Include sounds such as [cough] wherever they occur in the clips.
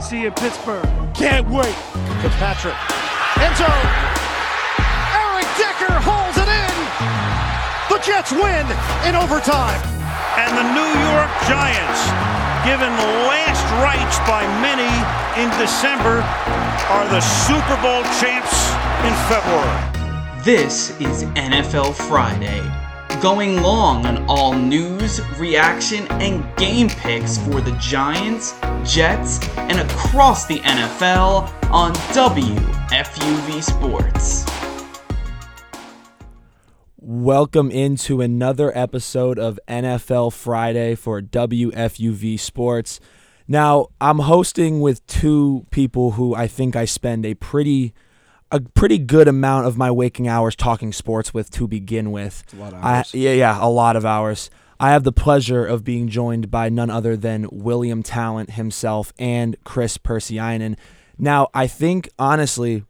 See you in Pittsburgh. Can't wait. Fitzpatrick. End zone. Eric Decker holds it in. The Jets win in overtime. And the New York Giants, given last rites by many in December, are the Super Bowl champs in February. This is NFL Friday, going long on all news, reaction, and game picks for the Giants, Jets, and across the NFL on WFUV Sports. Welcome into another episode of NFL Friday for WFUV Sports. Now, I'm hosting with two people who I think I spend a pretty a pretty good amount of my waking hours talking sports with to begin with. a lot of I- hours. yeah, yeah, a lot of hours. I have the pleasure of being joined by none other than William Tallant himself and Kris Pursianen. Now, I think honestly,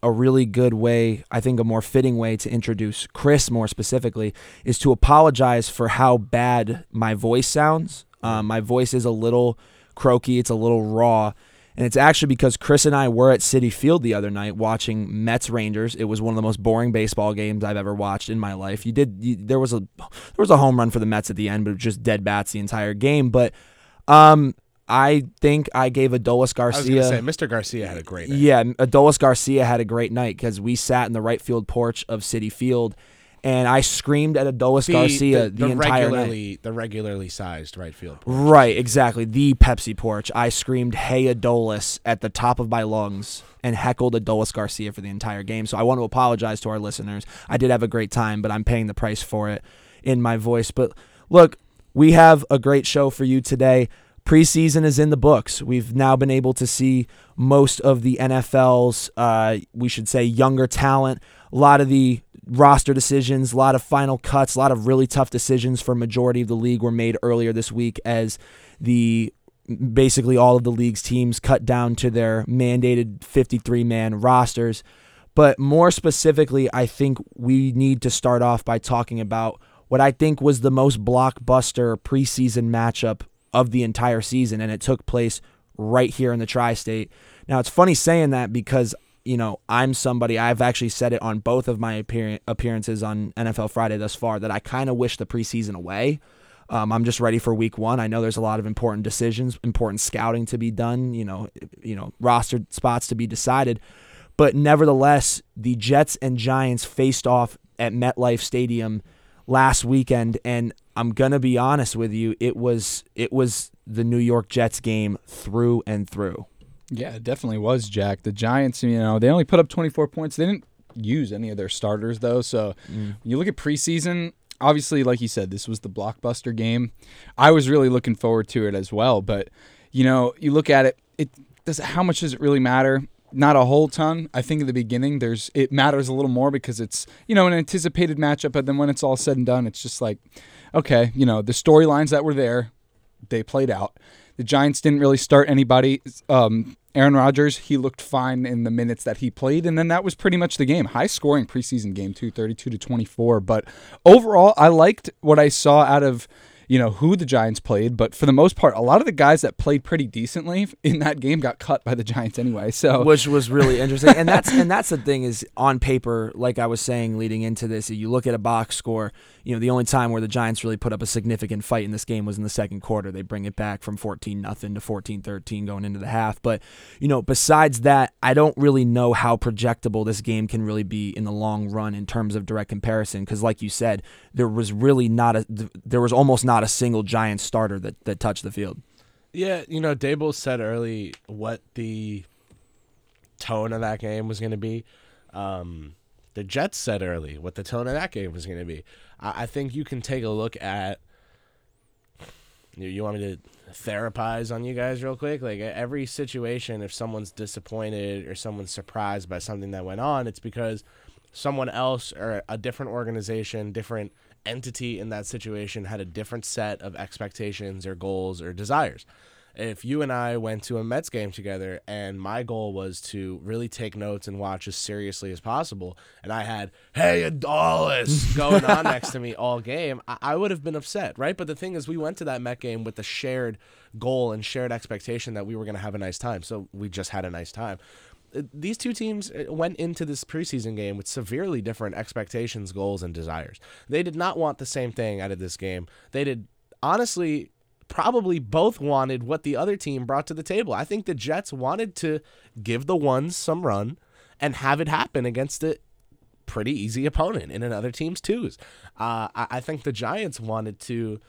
a really good way, I think a more fitting way to introduce Kris more specifically is to apologize for how bad my voice sounds. Um, my voice is a little croaky, it's a little raw. And it's actually because Kris and I were at Citi Field the other night watching Mets Rangers. It was one of the most boring baseball games I've ever watched in my life. You did you, there was a there was a home run for the Mets at the end, but it was just dead bats the entire game. But um, I think I gave Adolis I was Garcia. gonna say Mr. Garcia had a great night. Yeah, Adolis Garcia had a great night because we sat in the right field porch of Citi Field, and I screamed at Adolis Garcia the, entire night. regularly the regularly sized right field. Porch. Right, exactly. The Pepsi porch. I screamed, "Hey Adolis!" at the top of my lungs and heckled Adolis Garcia for the entire game. So I want to apologize to our listeners. I did have a great time, but I'm paying the price for it in my voice. But look, we have a great show for you today. Preseason is in the books. We've now been able to see most of the NFL's, uh, we should say, younger talent. A lot of the roster decisions, a lot of final cuts, a lot of really tough decisions for majority of the league were made earlier this week as the basically all of the league's teams cut down to their mandated 53 man rosters. But more specifically, I think we need to start off by talking about what I think was the most blockbuster preseason matchup of the entire season, and it took place right here in the tri state. Now, it's funny saying that because, you know, I'm somebody, I've actually said it on both of my appear- appearances on NFL Friday thus far, that I kind of wish the preseason away. Um, I'm just ready for week one. I know there's a lot of important decisions, important scouting to be done, you know, you know, roster spots to be decided. But nevertheless, the Jets and Giants faced off at MetLife Stadium last weekend, and I'm gonna be honest with you, it was it was the New York Jets game through and through. Yeah, it definitely was, Jack. The Giants, you know, they only put up 24 points. They didn't use any of their starters, though. So when you look at preseason, obviously, like you said, this was the blockbuster game. I was really looking forward to it as well. But, you know, you look at it, it does how much does it really matter? Not a whole ton. I think in the beginning, there's it matters a little more because it's you know an anticipated matchup, but then when it's all said and done, it's just like, okay, you know the storylines that were there, they played out. The Giants didn't really start anybody. Um, Aaron Rodgers, he looked fine in the minutes that he played, and then that was pretty much the game. High scoring preseason game, too, 32 to 24. But overall, I liked what I saw out of you know who the Giants played, but for the most part, a lot of the guys that played pretty decently [laughs] in that game got cut by the Giants anyway. So [laughs] which was really interesting. and that's and that's the thing is on paper, like I was saying leading into this, you look at a box score. You know, the only time where the Giants really put up a significant fight in this game was in the second quarter. They bring it back from 14 nothing to 14-13 going into the half. But you know, besides that, I don't really know how projectable this game can really be in the long run in terms of direct comparison. Because, like you said, there was really not a there was almost not a single Giants starter that that touched the field. Yeah, you know, Daboll said early what the tone of that game was going to be. Um, the Jets said early what the tone of that game was going to be. I, I think you can take a look at. You, you want me to therapize on you guys real quick. Like every situation, if someone's disappointed or someone's surprised by something that went on, it's because someone else or a different organization, different entity in that situation had a different set of expectations or goals or desires if you and I went to a Mets game together and my goal was to really take notes and watch as seriously as possible, and I had "Hey Adolis" [laughs] going on next to me all game, I-, I would have been upset, right? But the thing is, we went to that Met game with the shared goal and shared expectation that we were going to have a nice time, so we just had a nice time. These two teams uh, went into this preseason game with severely different expectations, goals, and desires. They did not want the same thing out of this game. They did honestly probably both wanted what the other team brought to the table. I think the Jets wanted to give the ones some run and have it happen against a pretty easy opponent in another team's twos. Uh, I, I, think the Giants wanted to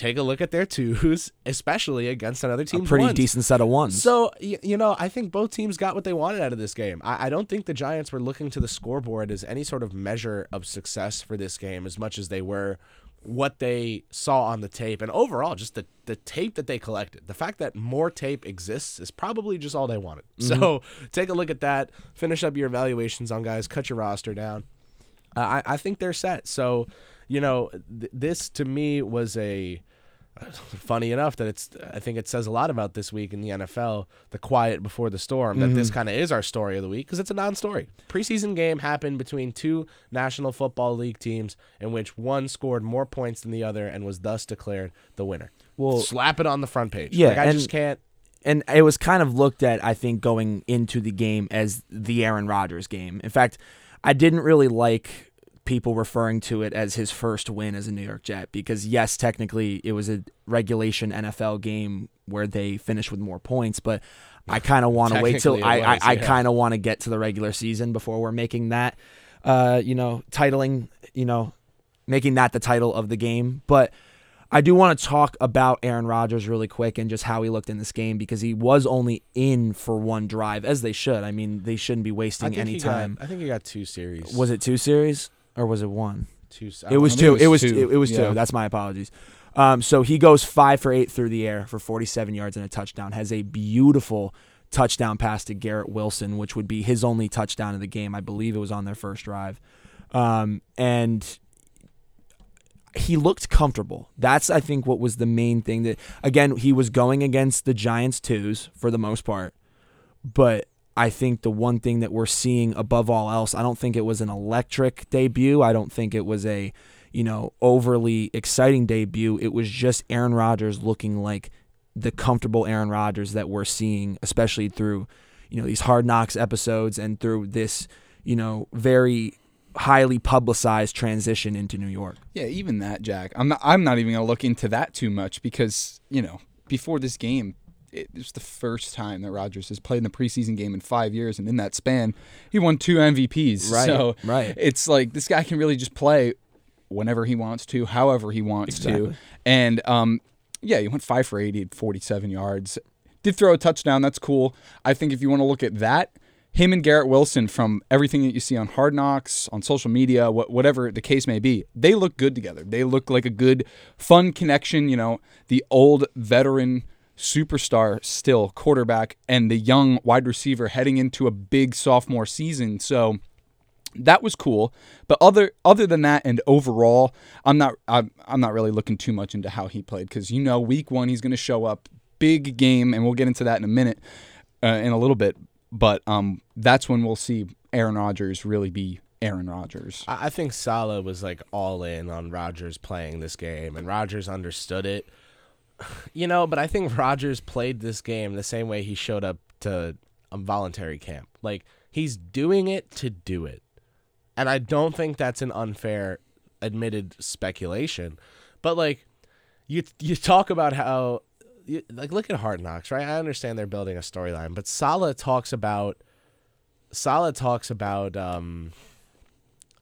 take a look at their twos, [laughs] especially against another team's a pretty ones. decent set of ones. So you, you know, I think both teams got what they wanted out of this game. I, I don't think the Giants were looking to the scoreboard as any sort of measure of success for this game as much as they were what they saw on the tape and overall just the, the tape that they collected the fact that more tape exists is probably just all they wanted mm-hmm. so [laughs] take a look at that finish up your evaluations on guys cut your roster down uh, I, I think they're set so you know th- this to me was a [laughs] funny enough that it's I think it says a lot about this week in the NFL, the quiet before the storm, that mm-hmm. this kind of is our story of the week because it's a non-story. Preseason game happened between two National Football League teams in which one scored more points than the other and was thus declared the winner. Well, slap it on the front page. Yeah, like, I just can't and it was kind of looked at, I think, going into the game as the Aaron Rodgers game. In fact, I didn't really like people referring to it as his first win as a New York Jet because yes, technically it was a regulation NFL game where they finished with more points, but I kind of want to wait till I, was, I, I kind of want to get to the regular season before we're making that, uh, you know, titling, you know, making that the title of the game. But I do want to talk about Aaron Rodgers really quick and just how he looked in this game because he was only in for one drive, as they should. I mean, they shouldn't be wasting any time. Got, I think he got two series. Was it two series? Or was it one? Two. It was two. It was, two. It, it was yeah. two. That's my apologies. Um, so he goes five for eight through the air for 47 yards and a touchdown. Has a beautiful touchdown pass to Garrett Wilson, which would be his only touchdown of the game. I believe it was on their first drive. Um, and he looked comfortable. That's I think what was the main thing that again he was going against the Giants twos for the most part, but I think the one thing that we're seeing above all else, I don't think it was an electric debut. I don't think it was a, you know, overly exciting debut. It was just Aaron Rodgers looking like the comfortable Aaron Rodgers that we're seeing, especially through, you know, these hard knocks episodes and through this, you know, very highly publicized transition into New York. Yeah, even that, Jack. I'm not I'm not even gonna look into that too much because, you know, before this game, it's the first time that Rodgers has played in the preseason game in five years, and in that span, he won two MVPs. Right. So right. it's like this guy can really just play whenever he wants to, however he wants exactly. to, and um, yeah, he went five for eighty, 47 yards. Did throw a touchdown. That's cool. I think if you want to look at that, him and Garrett Wilson, from everything that you see on Hard Knocks, on social media, whatever the case may be, they look good together. They look like a good, fun connection. You know, the old veteran superstar still quarterback and the young wide receiver heading into a big sophomore season. So that was cool. But other other than that and overall, I'm not I'm, I'm not really looking too much into how he played because you know week 1 he's going to show up big game and we'll get into that in a minute uh, in a little bit. But um that's when we'll see Aaron Rodgers really be Aaron Rodgers. I think Saleh was like all in on Rodgers playing this game, and Rodgers understood it. You know, but I think Rodgers played this game the same way he showed up to a voluntary camp. Like he's doing it to do it. And I don't think that's an unfair admitted speculation. But like you you talk about how you, like look at Hard Knocks, right? I understand they're building a storyline, but Saleh talks about Saleh talks about um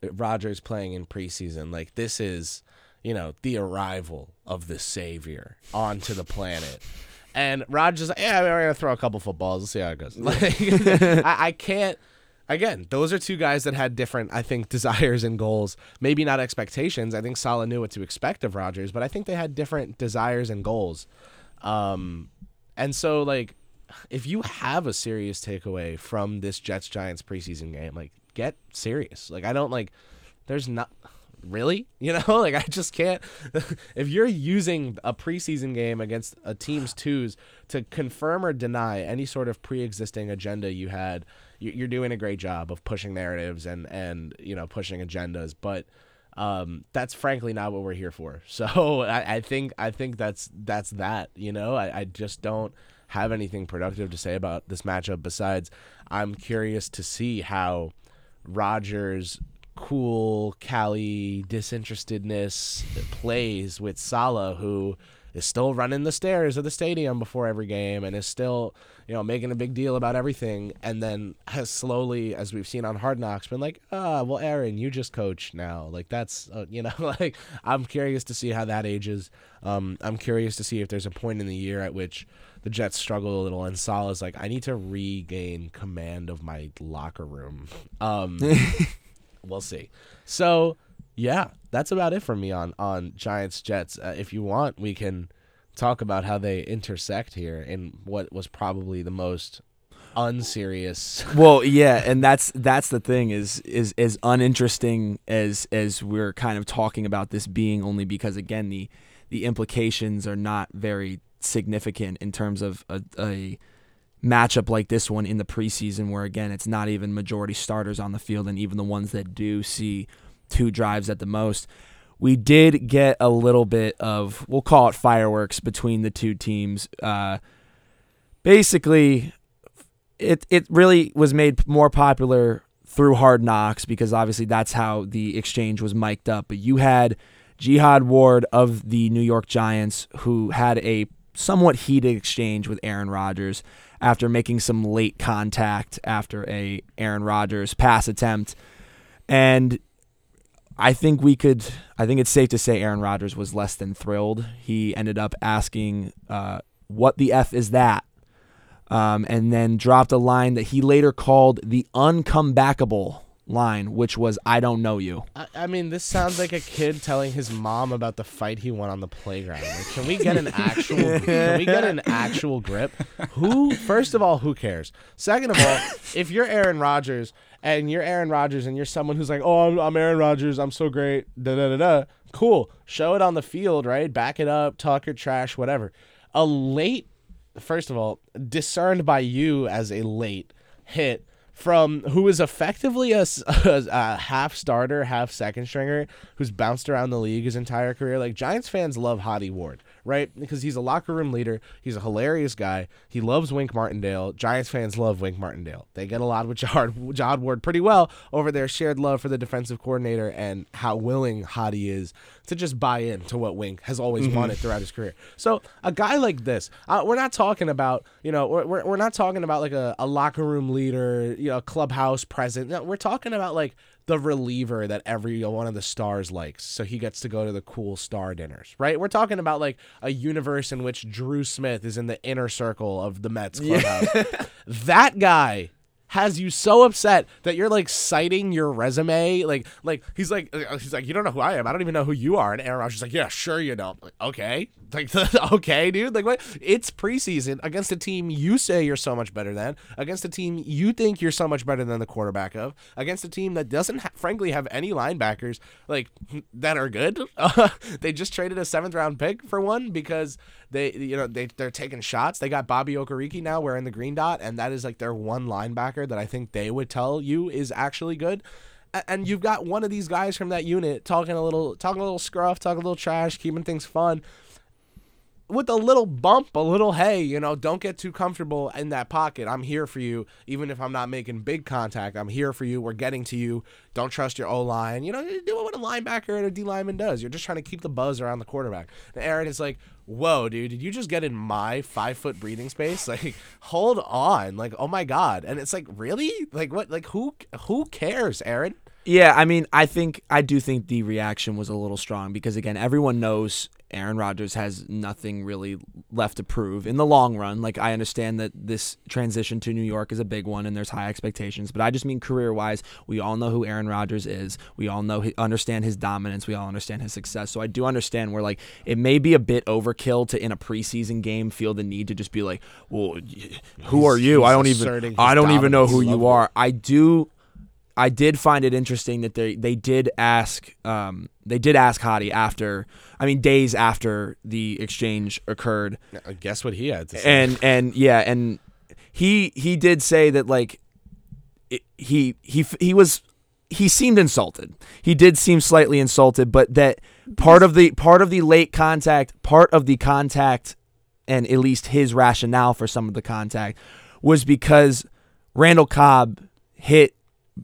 Rodgers playing in preseason. Like this is you know, the arrival of the savior onto the planet. And Rodgers, like, yeah, we're gonna throw a couple footballs. Let's see how it goes. [laughs] Like, I, I can't. Again, those are two guys that had different, I think, [laughs] desires and goals. Maybe not expectations. I think Saleh knew what to expect of Rodgers, but I think they had different desires and goals. Um, and so like, if you have a serious takeaway from this Jets Giants preseason game, like get serious. Like I don't like. There's not really [laughs] you know like i just can't [laughs] if you're using a preseason game against a team's [sighs] twos to confirm or deny any sort of pre-existing agenda you had you- you're doing a great job of pushing narratives and and you know pushing agendas but um, that's frankly not what we're here for. [laughs] So I, I think I think that's that's that. You know, I, I just don't have anything productive to say about this matchup besides I'm curious to see how Rodgers cool Cali disinterestedness plays with Saleh who is still running the stairs of the stadium before every game and is still, you know, making a big deal about everything and then has slowly as we've seen on Hard Knocks been like, "Ah, well Aaron, you just coach now." Like that's, uh, you know, [laughs] like I'm curious to see how that ages. Um I'm curious to see if there's a point in the year at which the Jets struggle a little and Saleh's like, "I need to regain command of my locker room." Um [laughs] we'll see. So, yeah, that's about it for me on on Giants Jets. Uh, if you want, we can talk about how they intersect here in what was probably the most unserious. [laughs] well, yeah, and that's that's the thing is is as uninteresting as as we're kind of talking about this being only because again the the implications are not very significant in terms of a, a matchup like this one in the preseason where again it's not even majority starters on the field and even the ones that do see two drives at the most we did get a little bit of we'll call it fireworks between the two teams uh, basically it it really was made more popular through Hard Knocks because obviously that's how the exchange was mic'd up. But you had Jihad Ward of the New York Giants who had a somewhat heated exchange with Aaron Rodgers after making some late contact after a Aaron Rodgers pass attempt. And I think we could I think it's safe to say Aaron Rodgers was less than thrilled. He ended up asking uh, what the F is that? um, and then dropped a line that he later called the uncomebackable line, which was "I don't know you." I, I mean, this sounds like a kid telling his mom about the fight he won on the playground. Like, can we get an actual? can we get an actual grip? Who? First of all, who cares? Second of all, if you're Aaron Rodgers and you're Aaron Rodgers and you're someone who's like, "Oh, I'm, I'm Aaron Rodgers. I'm so great." Da da da da. Cool. Show it on the field, right? Back it up. Talk your trash. Whatever. A late first of all, discerned by you as a late hit from who is effectively [laughs] a half starter, half second stringer who's bounced around the league his entire career. Like Giants fans love Hottie Ward, right? Because he's a locker room leader. He's a hilarious guy. He loves Wink Martindale. Giants fans love Wink Martindale. They get a lot with [laughs] Jod, Jod Ward pretty well over their shared love for the defensive coordinator and how willing Hottie is to just buy in to what Wink has always Mhm. wanted throughout his career. So a guy like this, uh, we're not talking about, you know, we're, we're, we're not talking about like a, a locker room leader, you know, clubhouse president. No, we're talking about like the reliever that every one of the stars likes. So he gets to go to the cool star dinners, right? We're talking about like a universe in which Drew Smith is in the inner circle of the Mets Yeah. clubhouse. [laughs] that guy has you so upset that you're like citing your resume like like he's like uh, he's like you don't know who I am I don't even know who you are and Aaron Rodgers is like yeah sure you don't like, okay like [laughs] okay dude like what it's preseason against a team you say you're so much better than against a team you think you're so much better than the quarterback of against a team that doesn't ha- frankly have any linebackers like [laughs] that are good [laughs] they just traded a seventh round pick for one because they you know they they're taking shots. They got Bobby Okereke now wearing the green dot, and that is like their one linebacker that I think they would tell you is actually good. And you've got one of these guys from that unit talking a little, talking a little scruff, talking a little trash, keeping things fun with a little bump, a little hey, you know, don't get too comfortable in that pocket. I'm here for you, even if I'm not making big contact. I'm here for you. We're getting to you. Don't trust your O line. You know, you do what a linebacker and a D lineman does. You're just trying to keep the buzz around the quarterback. And Aaron is like, whoa, dude, did you just get in my five foot breathing space? [laughs] Like, hold on. Like, oh my god. And it's like, really? Like, what? Like, who? Who cares, Aaron? Yeah, I mean, I think I do think the reaction was a little strong because again, everyone knows Aaron Rodgers has nothing really left to prove in the long run. Like I understand that this transition to New York is a big one and there's high expectations, but I just mean career-wise, we all know who Aaron Rodgers is. We all know understand his dominance, we all understand his success. So I do understand where like it may be a bit overkill to in a preseason game feel the need to just be like, "Well, who are you? I don't even I don't even know who you are." I do I did find it interesting that they they did ask um, they did ask Hadi after I mean days after the exchange occurred. I Guess what he had to say. And and yeah, and he he did say that like it, he he he was he seemed insulted. He did seem slightly insulted, but that part of the part of the late contact, part of the contact and at least his rationale for some of the contact was because Randall Cobb hit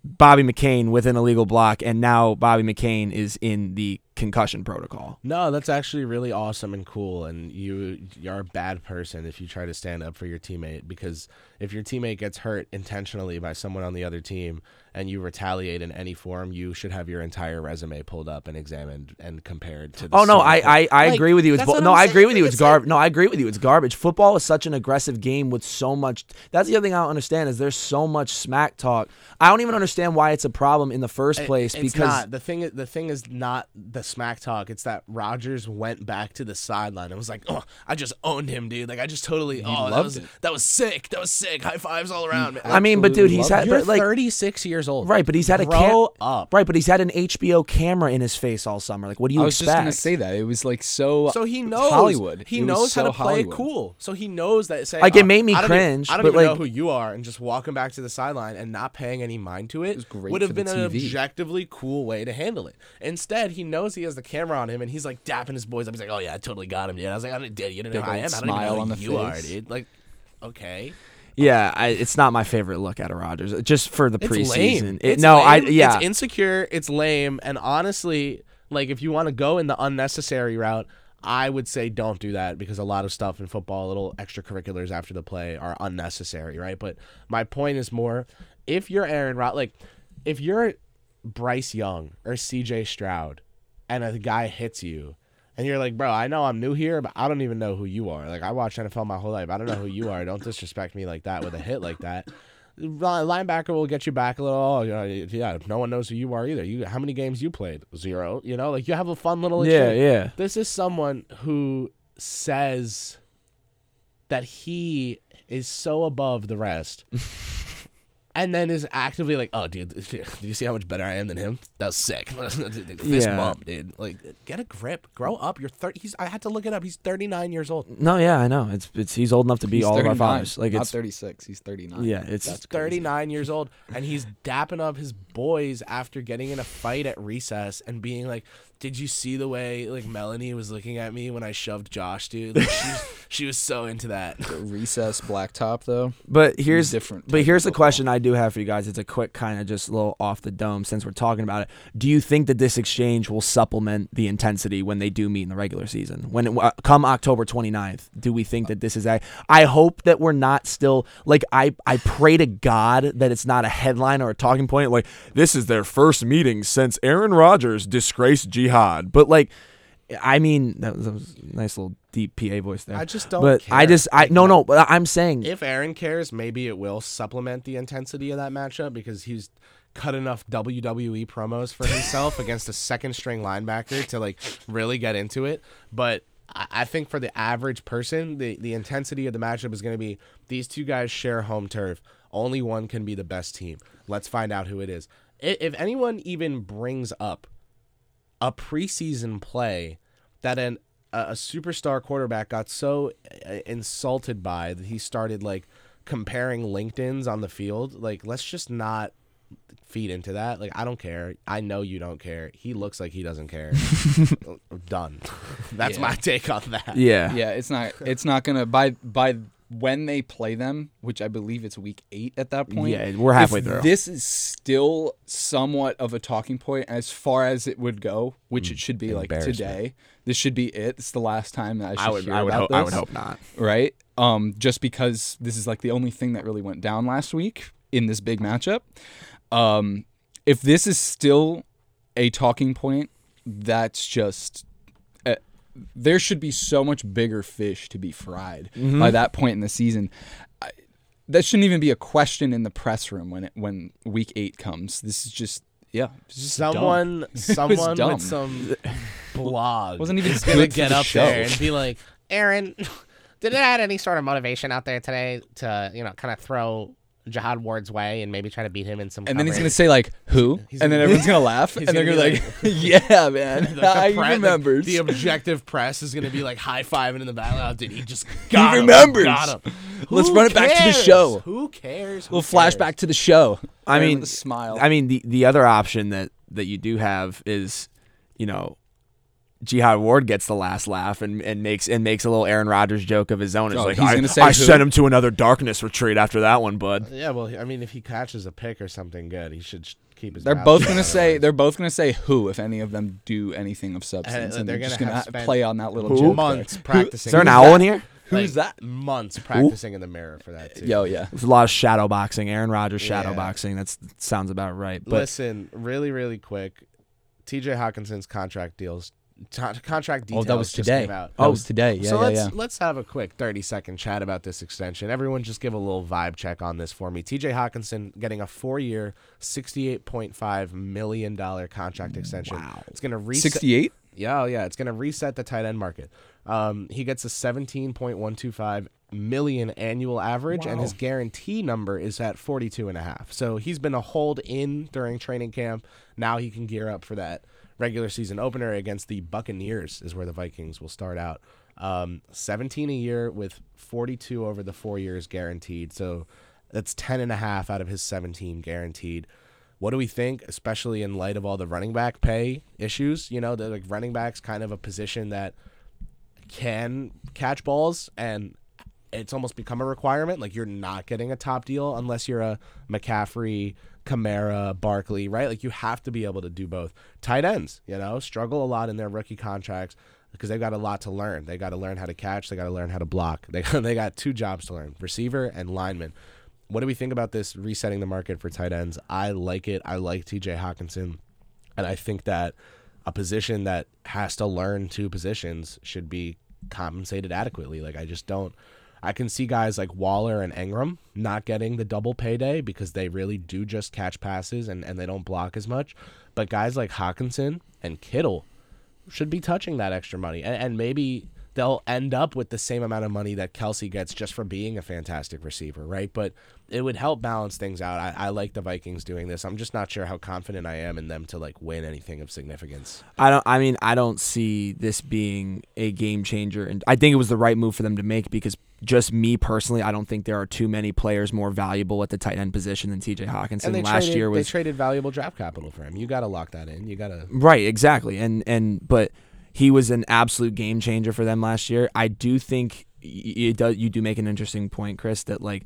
Bobby McCain with an illegal block, and now Bobby McCain is in the concussion protocol. No, that's actually really awesome and cool. And you you're a bad person if you try to stand up for your teammate because if your teammate gets hurt intentionally by someone on the other team and you retaliate in any form, you should have your entire resume pulled up and examined and compared to. oh no, I I, I like, agree with you. It's bu- no, I agree with you. It's garbage. No, I agree with you. It's garbage. Football is such an aggressive game with so much. That's the other thing I don't understand is there's so much smack talk. I don't even understand why it's a problem in the first place It's because not. the thing. The thing is not the smack talk. It's that Rodgers went back to the sideline and was like, "Oh, I just owned him, dude. Like I just totally. oh, that loved was it. that was sick. That was sick. High fives all around." man. I mean, but dude, he's had You're but, like 36 years old. right, but he's had a Grow cam- up. right, but he's had an HBO camera in his face all summer. Like, what do you expect? I was expect? just gonna say that it was like so. So he knows Hollywood. He It was knows how to play it Hollywood. cool. So he knows that. Say, Like, it "Oh, made me I don't cringe, Even, I don't but, even know like- who you are, and just walking back to the sideline and not paying any mind to it, was great would have for the been an TV. objectively cool way to handle it. Instead, he knows he has the camera on him, and he's like dapping his boys up. He's like, "Oh yeah, I totally got him, dude." I was like, "I didn't, dude, you didn't know Big who I old am. I don't even smile know on who the you are, face. dude." Like, okay. Yeah, I, it's not my favorite look at a Rodgers. Uh, just for the It's preseason. lame. It- It's no, I yeah. It's insecure. It's lame. And honestly, like if you want to go in the unnecessary route, I would say don't do that because a lot of stuff in football, little extracurriculars after the play, are unnecessary, right? But my point is more, if you're Aaron Rod, like if you're Bryce Young or C.J. Stroud, and a guy hits you. And you're like, bro, I know I'm new here, but I don't even know who you are. Like, I watched NFL my whole life. I don't know who you are. Don't disrespect me like that with a hit like that. linebacker will get you back a little. Oh, yeah, no one knows who you are either. You, how many games you played? Zero. You know, like you have a fun little. Yeah, yeah. This is someone who says that he is so above the rest. [laughs] And then is actively like, oh, dude, [laughs] do you see how much better I am than him? That was sick. [laughs] Fist Yeah. bump, dude. Like, get a grip, grow up. You're thirty. He's. I had to look it up. He's 39 years old. No, yeah, I know. It's it's he's old enough to be He's all of our fathers. Like not it's 36. He's 39. Yeah, it's- That's 39 years old, and he's dapping up his boys after getting in a fight at recess and being like, "Did you see the way like Melanie was looking at me when I shoved Josh, dude? Like, she, was, [laughs] she was so into that." recess blacktop though. But here's different But here's of the question I do have for you guys. It's a quick kind of just little off the dome since we're talking about it. Do you think that this exchange will supplement the intensity when they do meet in the regular season? When it, uh, come October 29th, do we think that this is a I hope that we're not still like I I pray to God that it's not a headline or a talking point like this is their first meeting since Aaron Rodgers disgraced jihad. But like I mean, that was, that was a nice little deep PA voice there. I just don't But I just, I no, no. But I'm saying If Aaron cares, maybe it will supplement the intensity of that matchup because he's cut enough WWE promos for himself [laughs] against a second string linebacker to like really get into it. But I I think for the average person, the, the intensity of the matchup is going to be these two guys share home turf. Only one can be the best team. Let's find out who it is. If anyone even brings up a preseason play that an a, a superstar quarterback got so uh, insulted by that he started like comparing LinkedIn's on the field. Like, let's just not feed into that. Like, I don't care. I know you don't care. He looks like he doesn't care. [laughs] Done. [laughs] That's my take on that. yeah. Yeah, it's not. It's not gonna by by when they play them, which I believe it's week eight at that point. Yeah, we're halfway if through. This is still somewhat of a talking point as far as it would go, which it should be like today. This should be it. It's the last time that I should I would, hear I would, about hope, this. I would hope not. right? Um, just because this is like the only thing that really went down last week in this big matchup. Um, if this is still a talking point, that's just there should be so much bigger fish to be fried Mhm. by that point in the season. I, that shouldn't even be a question in the press room when it when week eight comes. This is just yeah, just. Someone, [laughs] It was someone with some [laughs] blog Wasn't even gonna get the up show. there and be like, Aaron, [laughs] did it add any sort of motivation out there today to, you know, kind of throw Jihad Ward's way and maybe try to beat him in some And then he's gonna say like who, He's and then gonna- everyone's gonna [laughs] laugh, and they're gonna gonna be be like, [laughs] "Yeah, man, [laughs] the, he pre- the- remembers." The, objective press is gonna be like high fiving in the back. Oh, did he just He got him, remembers. Got him. Let's Who run it back to the show. Who cares? Who We'll cares? flash back to the show. I mean, smile. I mean, the the other option that that you do have is, you know, Jihad Ward gets the last laugh and, and makes and makes a little Aaron Rodgers joke of his own. It's Oh, like he's I, gonna say I who? sent him to another darkness retreat after that one, bud. Yeah, well, I mean, if he catches a pick or something good, he should keep his. They're both gonna say otherwise. they're both gonna say who if any of them do anything of uh, substance, and they're they're just gonna gonna have ha- spent play on that little Who? joke. months there. practicing. Is there an owl that? in here? Who's Like, that? Months practicing in the mirror for that too. Yo, yeah. There's a lot of shadow boxing. Aaron Rodgers shadow Yeah. boxing. That's sounds about right. But Listen, really, really quick. T.J. Hockenson's contract deals, t- contract Oh, that was today. That was today. Yeah, so yeah, let's yeah. let's have a quick thirty second chat about this extension. Everyone, just give a little vibe check on this for me. T.J. Hockenson getting a four year, sixty eight point five million dollar contract extension. Wow. It's gonna reset. Sixty-eight. Yeah, oh, yeah, it's going to reset the tight end market. Um, he gets a 17.125 million annual average and his guarantee number is at 42 and a half. So he's been a hold in during training camp. Now he can gear up for that regular season opener against the Buccaneers is where the Vikings will start out. Um, 17 a year with 42 over the 4 years guaranteed. So that's 10 and a half out of his 17 guaranteed. What do we think, especially in light of all the running back pay issues? You know, the like running backs kind of a position that can catch balls and it's almost become a requirement. Like you're not getting a top deal unless you're a McCaffrey, Kamara, Barkley, right? Like you have to be able to do both. Tight ends, you know, struggle a lot in their rookie contracts because they've got a lot to learn. They got to learn how to catch. They got to learn how to block. [laughs] They they got two jobs to learn: receiver and lineman. What do we think about this resetting the market for tight ends? I like it. I like T.J. Hockenson, and I think that a position that has to learn two positions should be compensated adequately. Like I just don't. I can see guys like Waller and Engram not getting the double payday because they really do just catch passes and, and they don't block as much. But guys like Hockenson and Kittle should be touching that extra money. And, and maybe they'll end up with the same amount of money that Kelce gets just for being a fantastic receiver, right? But it would help balance things out. I, I like the Vikings doing this. I'm just not sure how confident I am in them to like win anything of significance. I don't. I mean, I don't see this being a game changer, and I think it was the right move for them to make because just me personally, I don't think there are too many players more valuable at the tight end position than T.J. Hockenson. And Last traded, year was they traded valuable draft capital for him. You got to lock that in. You got to Right, exactly. And and but he was an absolute game changer for them last year. I do think it does you do make an interesting point, Kris, that like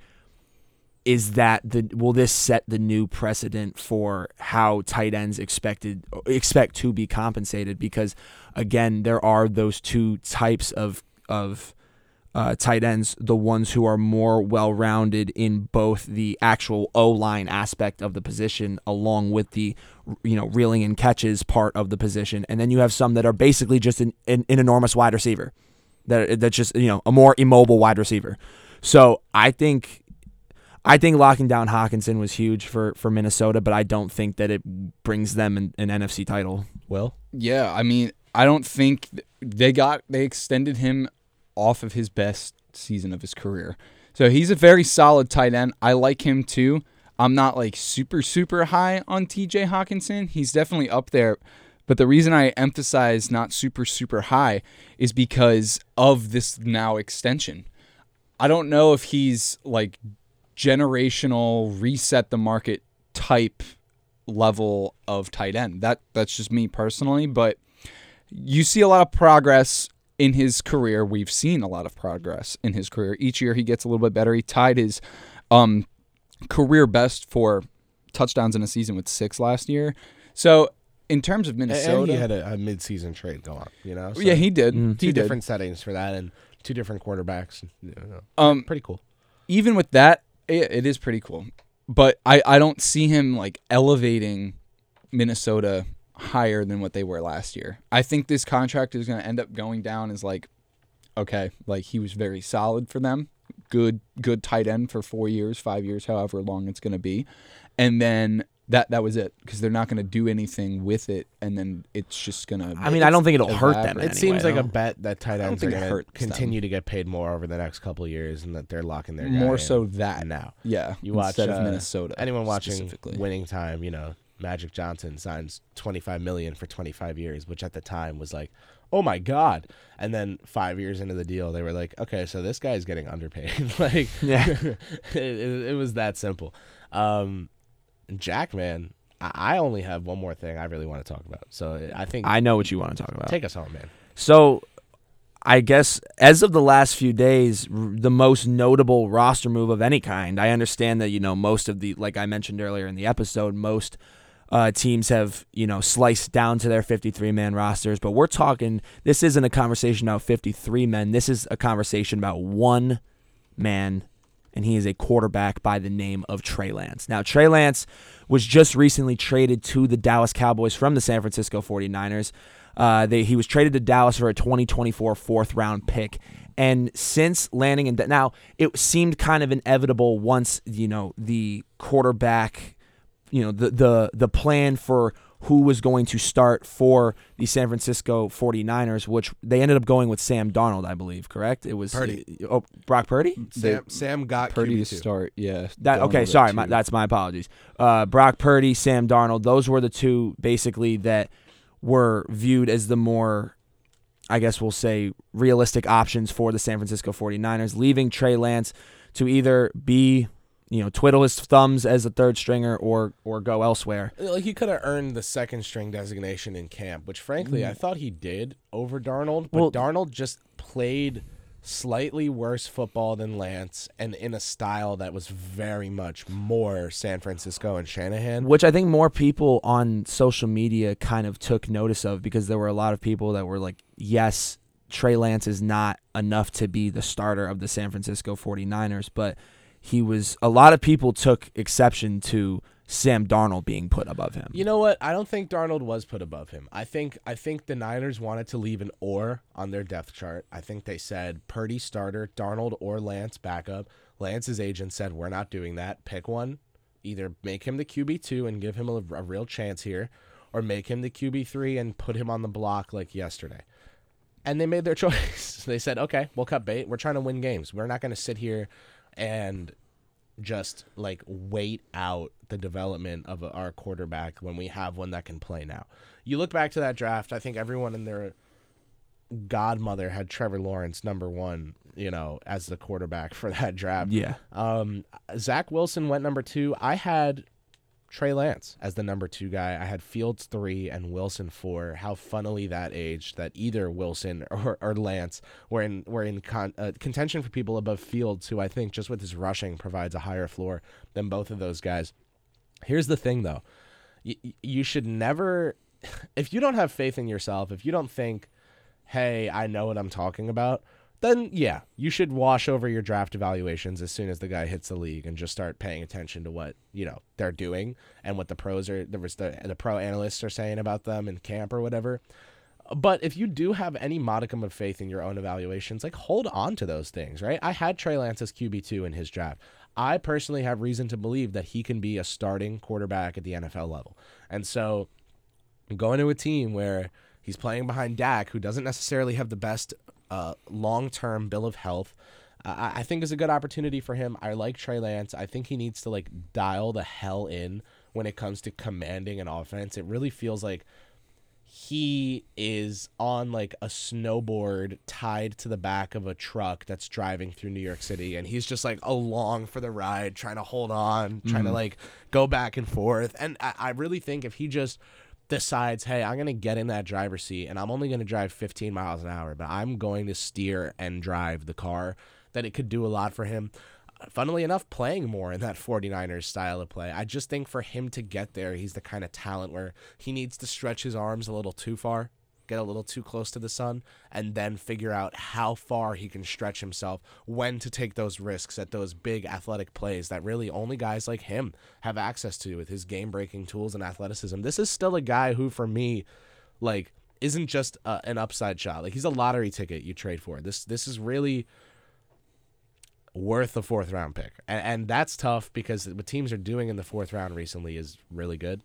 is that the will this set the new precedent for how tight ends expected expect to be compensated because again there are those two types of of uh, tight ends, the ones who are more well rounded in both the actual O line aspect of the position, along with the you know reeling and catches part of the position, and then you have some that are basically just an, an, an enormous wide receiver, that that's just you know a more immobile wide receiver. So I think. I think locking down Hockenson was huge for, for Minnesota, but I don't think that it brings them an, an NFC title. Well, Yeah, I mean, I don't think they got they extended him off of his best season of his career. So he's a very solid tight end. I like him too. I'm not like super super high on TJ Hockenson. He's definitely up there. But the reason I emphasize not super super high is because of this now extension. I don't know if he's like generational reset the market type level of tight end. That that's just me personally, but you see a lot of progress in his career. We've seen a lot of progress in his career. Each year he gets a little bit better. He tied his um, career best for touchdowns in a season with six last year. So in terms of Minnesota, And he had a, a mid-season trade go on. You know, so Yeah, he did. Two He did. different settings for that, and two different quarterbacks. You know, Um, pretty cool. even with that, it, it is pretty cool. But I, I don't see him like elevating Minnesota higher than what they were last year. I think this contract is going to end up going down as like okay, like he was very solid for them. Good good tight end for 4 years, 5 years, however long it's going to be. And then that that was it because they're not going to do anything with it and then it's just going to I mean, I don't think it'll hurt them. It seems like a bet that tight ends are going to hurts them. continue to get paid more over the next couple of years, and that they're locking their guy more in so that now. Yeah, You watch instead uh, Minnesota. Anyone watching. Winning Time, you know, Magic Johnson signs 25 million for 25 years, which at the time was like, oh my god. And then five years into the deal, they were like, okay, so this guy's getting underpaid. [laughs] like, Yeah. [laughs] it, it, it was that simple. Um, Jack, man, I, I only have one more thing I really want to talk about. So I think I know what you want to talk about. take us home, man. So, I guess as of the last few days, r- the most notable roster move of any kind. I understand that you know most of the, like I mentioned earlier in the episode, most uh, teams have you know sliced down to their 53 man rosters, but we're talking. This isn't a conversation about 53 men. This is a conversation about one man and he is a quarterback by the name of Trey Lance. Now, Trey Lance was just recently traded to the Dallas Cowboys from the San Francisco 49ers. Uh, they, he was traded to Dallas for a 2024 fourth round pick. And since landing in now, it seemed kind of inevitable once you know the quarterback, you know the the the plan for who was going to start for the San Francisco 49ers, which they ended up going with Sam Darnold, I believe, correct? It was Purdy. Oh, Brock Purdy? Sam, Sam got Purdy QB2. to start, yeah. That okay, sorry, my, that's my apologies. Uh, Brock Purdy, Sam Darnold, those were the two basically that were viewed as the more, I guess we'll say, realistic options for the San Francisco 49ers, leaving Trey Lance to either be, you know, twiddle his thumbs as a third stringer or or go elsewhere. Like he could have earned the second string designation in camp, which frankly I thought he did over Darnold. But Mm. Well- Darnold just played slightly worse football than Lance, and in a style that was very much more San Francisco and Shanahan. Which I think more people on social media kind of took notice of because there were a lot of people that were like, yes, Trey Lance is not enough to be the starter of the San Francisco 49ers, but he was, a lot of people took exception to Sam Darnold being put above him. You know what? I don't think Darnold was put above him. I think I think the Niners wanted to leave an or on their depth chart. I think they said Purdy starter, Darnold or Lance backup. Lance's agent said we're not doing that. Pick one. Either make him the QB two and give him a, a real chance here, or make him the QB three and put him on the block like yesterday. And they made their [laughs] choice. they said, okay, we'll cut bait. We're trying to win games. We're not going to sit here and just like wait out the development of our quarterback when we have one that can play now. You look back to that draft, I think everyone in their godmother had Trevor Lawrence number one, you know, as the quarterback [laughs] for that draft. Yeah. Um, Zach Wilson went number two. I had Trey Lance as the number two guy. I had Fields three and Wilson four. How funnily that aged that either Wilson [laughs] or, or Lance were in were in con, uh, contention for people above Fields, who I think just with his rushing provides a higher floor than both of those guys. Here's the thing, though, you, you should never, [laughs] if you don't have faith in yourself, if you don't think, hey, I know what I'm talking about, then yeah, you should wash over your draft evaluations as soon as the guy hits the league and just start paying attention to what you know they're doing and what the pros are, the the, the pro analysts are saying about them in camp or whatever. But if you do have any modicum of faith in your own evaluations, like hold on to those things, right? I had Trey Lance as QB two in his draft. I personally have reason to believe that he can be a starting quarterback at the NFL level, and so going to a team where he's playing behind Dak, who doesn't necessarily have the best uh, long term bill of health. I I think is a good opportunity for him. I like Trey Lance. I think he needs to like dial the hell in when it comes to commanding an offense. It really feels like he is on like a snowboard tied to the back of a truck that's driving through New York City and he's just like along for the ride trying to hold on trying to Mhm. like go back and forth and I, I really think if he just decides hey i'm going to get in that driver's seat and i'm only going to drive 15 miles an hour but i'm going to steer and drive the car that it could do a lot for him uh, funnily enough, playing more in that 49ers style of play. I just think for him to get there, he's the kind of talent where he needs to stretch his arms a little too far. Get a little too close to the sun, and then figure out how far he can stretch himself, when to take those risks at those big athletic plays that really only guys like him have access to with his game breaking tools and athleticism. This is still a guy who, for me, like, isn't just uh, an upside shot. Like he's a lottery ticket you trade for. This this is really worth a fourth round pick, and, and that's tough because what teams are doing in the fourth round recently is really good.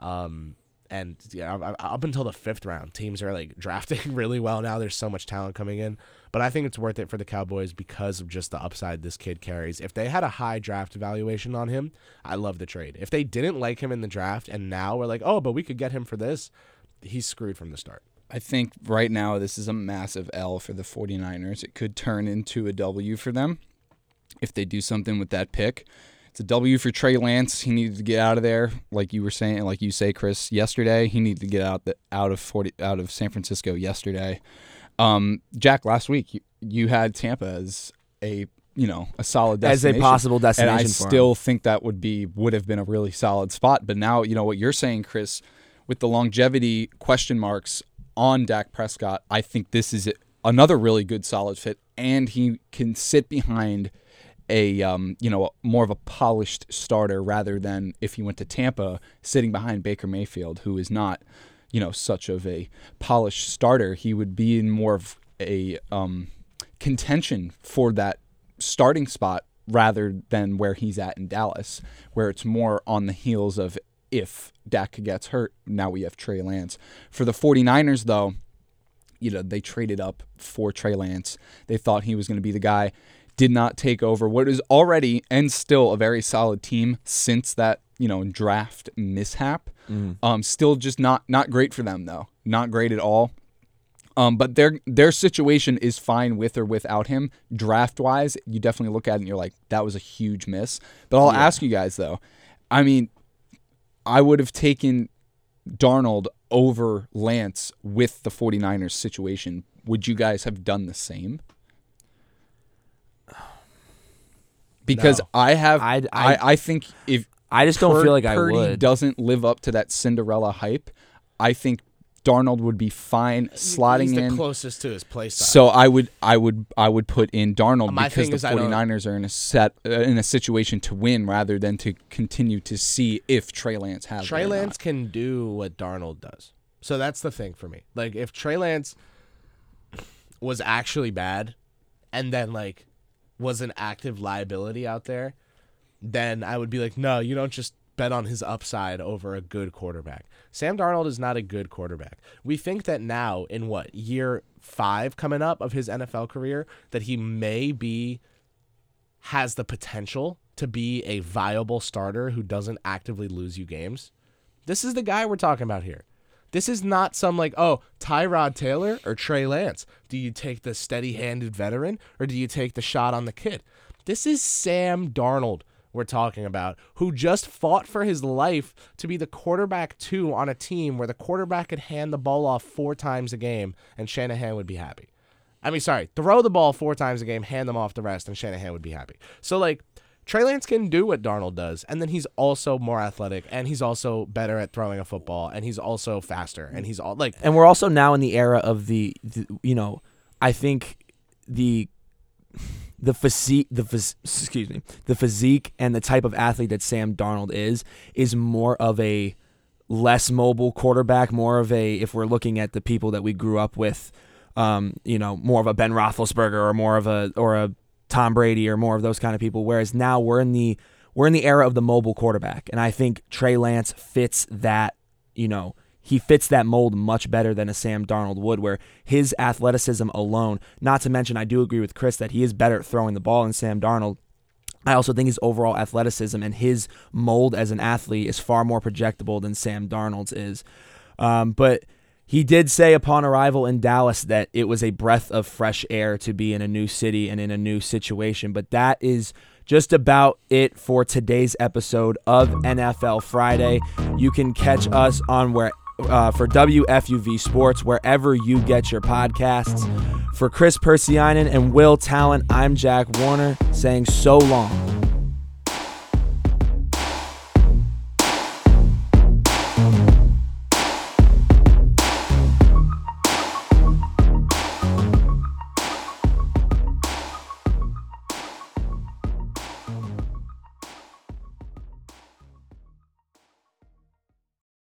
Um, and yeah, up until the fifth round, teams are like [laughs] drafting really well now. There's so much talent coming in, but I think it's worth it for the Cowboys because of just the upside this kid carries. If they had a high draft evaluation on him, I love the trade. If they didn't like him in the draft and now we're like, oh, but we could get him for this, he's screwed from the start. I think right now this is a massive L for the 49ers. It could turn into a W for them if they do something with that pick. It's a W for Trey Lance. He needed to get out of there, like you were saying, like you say, Kris. Yesterday, he needed to get out the, out of 40 out of San Francisco yesterday. Um, Jack, last week you, you had Tampa as a you know a solid as a possible destination. And I still him. think that would be would have been a really solid spot. But now you know what you're saying, Kris, with the longevity question marks on Dak Prescott. I think this is another really good solid fit, and he can sit behind a um, you know more of a polished starter rather than if he went to Tampa sitting behind Baker Mayfield, who is not you know such of a polished starter. He would be in more of a um, contention for that starting spot rather than where he's at in Dallas, where it's more on the heels of if Dak gets hurt, now we have Trey Lance. For the 49ers, though, you know, they traded up for Trey Lance. They thought he was going to be the guy. Did not take over what is already and still a very solid team since that, you know, draft mishap. Mm. Um, still just not not great for them though. Not great at all. Um, but their their situation is fine with or without him. Draft wise, you definitely look at it and you're like, that was a huge miss. But I'll Yeah. ask you guys though. I mean, I would have taken Darnold over Lance with the 49ers situation. Would you guys have done the same? Because No. I have, I'd- I, I'd- think if I just don't Pur- feel like I Purdy would. doesn't live up to that Cinderella hype, I think Darnold would be fine slotting He's the in. closest to his play style. So I would I would I would put in Darnold My because the is I 49ers are in a set uh, in a situation to win rather than to continue to see if Trey Lance has it Trey or Lance not. can do what Darnold does. So that's the thing for me. Like if Trey Lance was actually bad and then like was an active liability out there, then I would be like, no, you don't just bet on his upside over a good quarterback. Sam Darnold is not a good quarterback. We think that now in what, year 5 coming up of his NFL career that he may be has the potential to be a viable starter who doesn't actively lose you games. This is the guy we're talking about here. This is not some like, oh, Tyrod Taylor or Trey Lance. Do you take the steady handed veteran or do you take the shot on the kid? This is Sam Darnold we're talking about, who just fought for his life to be the quarterback two on a team where the quarterback could hand the ball off four times a game and Shanahan would be happy. I mean, sorry, throw the ball four times a game, hand them off the rest, and Shanahan would be happy. So, like, Trey Lance can do what Darnold does, and then he's also more athletic, and he's also better at throwing a football, and he's also faster, and he's all like, and we're also now in the era of the, the you know, I think the the physique the phys- excuse me the physique and the type of athlete that Sam Darnold is is more of a less mobile quarterback, more of a if we're looking at the people that we grew up with, um, you know, more of a Ben Roethlisberger or more of a or a Tom Brady or more of those kind of people. Whereas now we're in the we're in the era of the mobile quarterback, and I think Trey Lance fits that. You know, he fits that mold much better than a Sam Darnold would, where his athleticism alone. Not to mention, I do agree with Kris that he is better at throwing the ball than Sam Darnold. I also think his overall athleticism and his mold as an athlete is far more projectable than Sam Darnold's is. Um, but he did say upon arrival in Dallas that it was a breath of fresh air to be in a new city and in a new situation. But that is just about it for today's episode of NFL Friday. You can catch us on where uh, for WFUV Sports wherever you get your podcasts. For Kris Pursianen and Will Tallant, I'm Jack Warner saying so long.